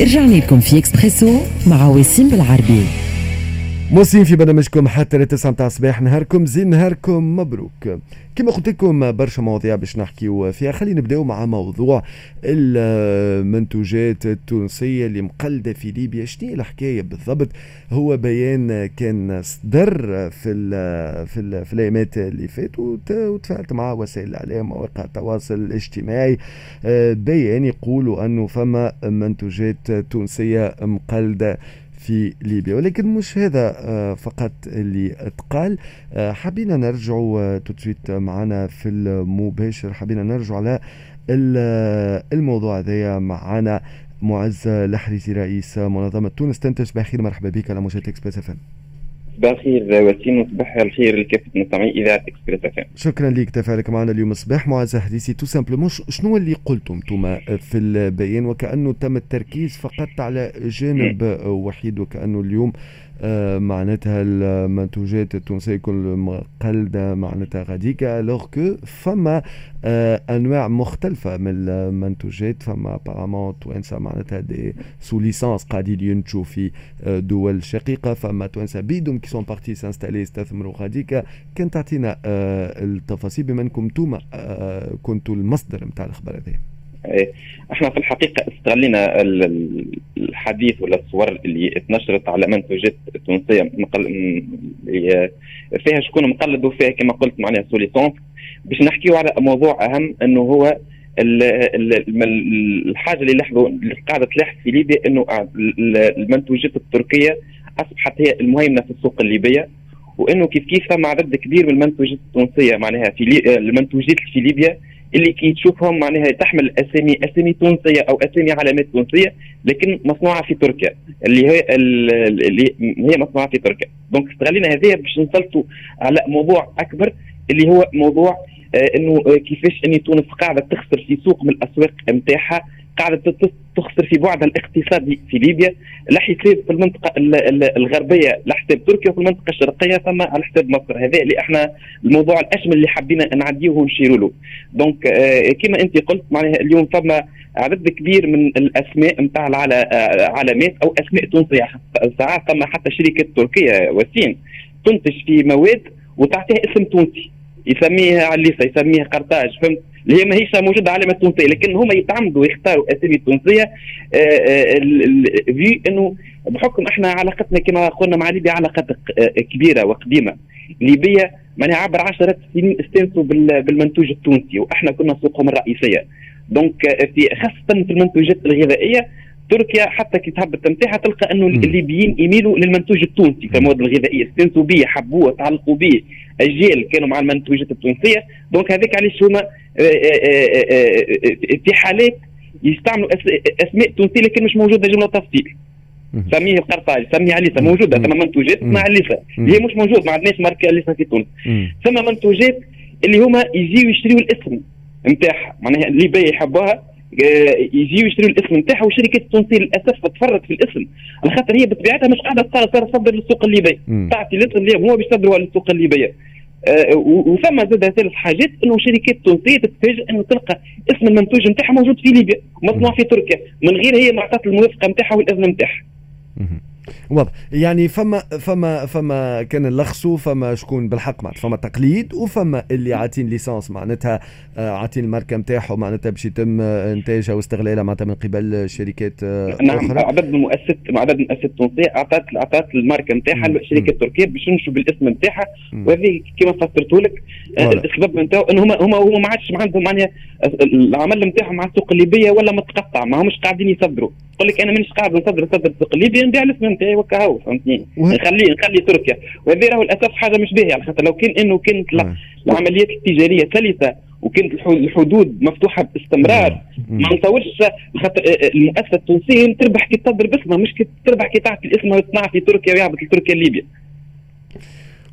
رجعنا لكم في اكسبريسو مع وسيم بالعربي. مواصلين في برنامجكم حتى لتسعة متاع الصباح. نهاركم زين نهاركم مبروك. كما قلت لكم برشا مواضيع باش نحكيو فيها. خلينا نبداو مع موضوع المنتوجات التونسية اللي مقلدة في ليبيا. شنو الحكاية بالضبط؟ هو بيان كان صدر في ال في ال في الأيامات اللي فاتوا وتفاعلت مع وسائل الإعلام ومواقع التواصل الاجتماعي. بيان يقولوا أنه فما منتوجات تونسية مقلدة. في ليبيا ولكن مش هذا آه، فقط اللي أتقال. آه، حبينا نرجعوا آه، tout de suite معنا في المباشر. حبينا نرجع على الموضوع هذايا معنا معز حريزي رئيس منظمة تونس. تنتج بخير مرحبا بك على موجة إكسبريس إف صباح الخير وسيم. وصباح الخير لكافة مستمعي إذاعة إكسبريس إف شكرا لك تفاعلك معنا اليوم. صباح معز حريزي. tout simplement شنو اللي قلتم أنتم في البيان؟ وكأنه تم التركيز فقط على جانب وحيد وكأنه اليوم معناتها المنتوجات التونسية كل مقلدة معناتها غاديكا alors que فما آه، أنواع مختلفة من المنتوجات. فما apparemment توانسه معناتها des sous licence قاعدين ينتجوا في آه، دول شقيقة. فما توانسه بيدهم qui sont partis s'installer يستثمروا غاديكا. كان تعطينا التفاصيل بما أنكم أنتم كنتوا المصدر نتاع الخبر هذا إيه. إحنا في الحقيقة استغلينا الحديث ولا الصور اللي اتنشرت على منتوجات تونسية مقل... فيها شكون مقلد وفيها كما قلت معناها سوليسونس باش نحكيو على موضوع أهم إنه هو الحاجة اللي لاحظوا اللي قاعدة تلاحظ في ليبيا إنه المنتوجات التركية أصبحت هي المهيمنه في السوق الليبية. وإنه كيف كيف ثم عدد كبير من المنتوجات التونسية معناها في لي... المنتوجات في ليبيا اللي كي تشوفهم معناها تحمل أسامي أسامي تونسية أو أسامي علامات تونسية لكن مصنوعة في تركيا اللي هي اللي هي مصنوعة في تركيا. donc استغلينا هذه باش نسلطوا على موضوع أكبر اللي هو موضوع آه إنه كيفاش ان تونس قاعدة تخسر في سوق من الأسواق نتاعها قاعدة تخسر في بعدها الاقتصادي في ليبيا لا حساب في المنطقة الغربية على حساب تركيا وفي المنطقة الشرقية ثم على حساب مصر. هذا اللي إحنا الموضوع الاشمل اللي حبينا نعديه ونشيروا له. دونك آه كما أنت قلت معناها اليوم ثم عدد كبير من الأسماء نتاع علامات أو أسماء تونسية ساعات ثم حتى شركة تركية وسيم تنتج في مواد وتعطيها اسم تونسي يسميها عليسه يسميها قرطاج فهمت؟ اللي هي ماهيش موجودة علامه تونسيه لكن هما يتعمدوا يختاروا أسامي تونسية آه، آه، في إنه بحكم إحنا علاقتنا كما قلنا مع ليبيا علاقات آه، كبيرة وقديمة. ليبيا معناها عبر عشرات السنين استانسوا بالمنتوج التونسي وإحنا كنا سوقهم الرئيسية. donc في خاصة في المنتوجات الغذائية تركيا حتى كي تهبط نتاعها تلقى أنه الليبيين يميلوا للمنتوج التونسي في المواد الغذائيه استانسوا به حبوه تعلقوا به اجيال كانوا مع المنتوجات التونسية. donc هذاك علاش هما آه، آه، آه، في حالات يستعملوا أسماء تونسية لكن مش موجودة جمله تفصيل سميه قرطاج سميه عليسه موجودة ثم منتوجات مع عليسه اللي هي مش موجود ما عندناش ماركة عليسه في تونس. ثم منتوجات اللي هما يجيو يشتريوا الاسم نتاعها. معناها اللي يحبوها يجيو يشتروا الاسم نتاعها والشركات التونسيه للأسف تفرط في الاسم. على خاطر هي بطبيعتها مش قاعدة تصدر للسوق الليبي تعطي الاسم اللي هو باش يصدروا للسوق الليبية. آه وثم زاد ثالث حاجات إنه شركات تونسية تتفاجئ إنه تلقى اسم المنتوج نتاعها موجود في ليبيا مصنوع في تركيا. من غير هي ما عطات الموافقة نتاعها والأذن نتاعها. واضح. يعني فما فما فما كان اللخصو فما شكون بالحق معناتها فما تقليد وفما اللي عاطين ليسانس معناتها آه، عاطين الماركة نتاعهم معناتها باش يتم إنتاجها واستغلالها معناتها من قبل شركات آه، نعم أخرى. عدد المؤسسات عدد المؤسسات التونسيه اعطت اعطت الماركة نتاعها للشركه التركيه باش يمشوا بالاسم نتاعها وهذه كما فسرت لك آه، السبب نتاعو إنه هما هما هما ما عادش عندهم معناها العمل نتاعهم مع السوق الليبية ولا متقطع ما همش قاعدين يصدروا يقول لك أنا مانيش قاعد نصدر صدر السوق. الليبي نبيع الاسم نتاعي وكهو فهمتني؟ نخلي نخلي تركيا. وهذا راهو للأسف حاجة مش باهية على خاطر لو كان إنه كانت العمليات التجارية سلسة وكانت الحدود مفتوحة باستمرار ما نتصورش خاطر المؤسسة التونسية تربح كي تصدر باسمها مش كي تربح كي تعطي الاسم وتصنع في تركيا ويهبط لتركيا ليبيا.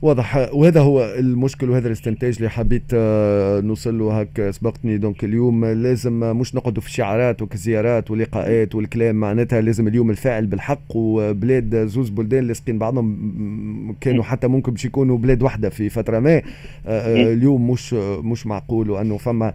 واضح. وهذا هو المشكل وهذا الاستنتاج اللي حبيت آه، نوصل له هك سبقتني donc اليوم. لازم مش نقعدوا في الشعارات وزيارات ولقاءات والكلام. معناتها لازم اليوم الفاعل بالحق. وبلاد زوز بلدان لاصقين بعضهم كانوا حتى ممكن باش يكونوا بلاد واحدة في فترة ما. آه، آه، اليوم مش مش معقول. وأنه فما آه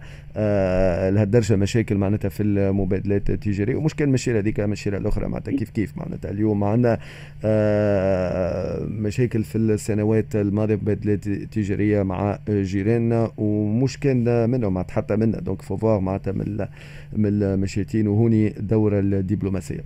لهالدرجه مشاكل معناتها في المبادلات التجارية. ومش كان المشيره هذيك المشيره الأخرى معناتها كيف كيف معناتها اليوم عندنا آه مشاكل في السنوات الماضية مبادلات تجارية مع جيراننا. ومش كان منهم حتى منا. دونك فوفوار معناتها من من المشيتين وهوني الدوره الدبلوماسية.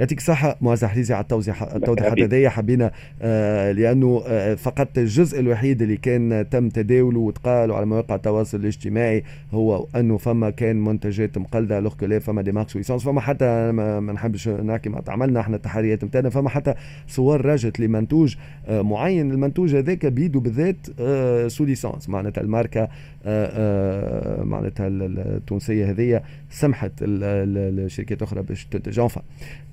يعطيك الصحة معز حريزي على التوضيح التوضيحات هذيا حبينا آه لأنه آه فقط الجزء الوحيد اللي كان تم تداوله وتقال على مواقع التواصل الاجتماعي هو أنه فما كان منتجات مقلدة لوغ لا فما دي ماركس ويسونس فما حتى ما نحبش نحكي ما عملنا إحنا التحريات نتاعنا فما حتى صور راجت لمنتوج آه معين. المنتوج هذاك بيدو بالذات آه sous licence معناتها الماركة آه معناتها التونسية هذيا سمحت الشركات الأخرى باش تنتج.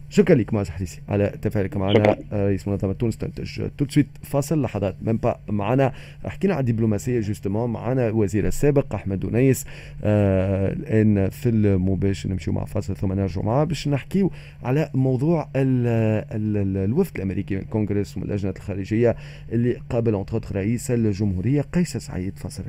شكرا لك معز حريزي على تفاعلك معنا؟ رئيس منظمة تونس تنتج tout de suite فاصل لحظات من معنا. حكينا على الدبلوماسية justement معنا الوزير السابق أحمد ونيس آه الآن في المباشر نمشيو مع فاصل ثم نرجع معاه باش نحكيو على موضوع ال ال ال الوفد الأمريكي من الكونغرس ومن اللجنة الخارجية اللي قابل انتر رئيس الجمهورية قيس سعيد. فاصل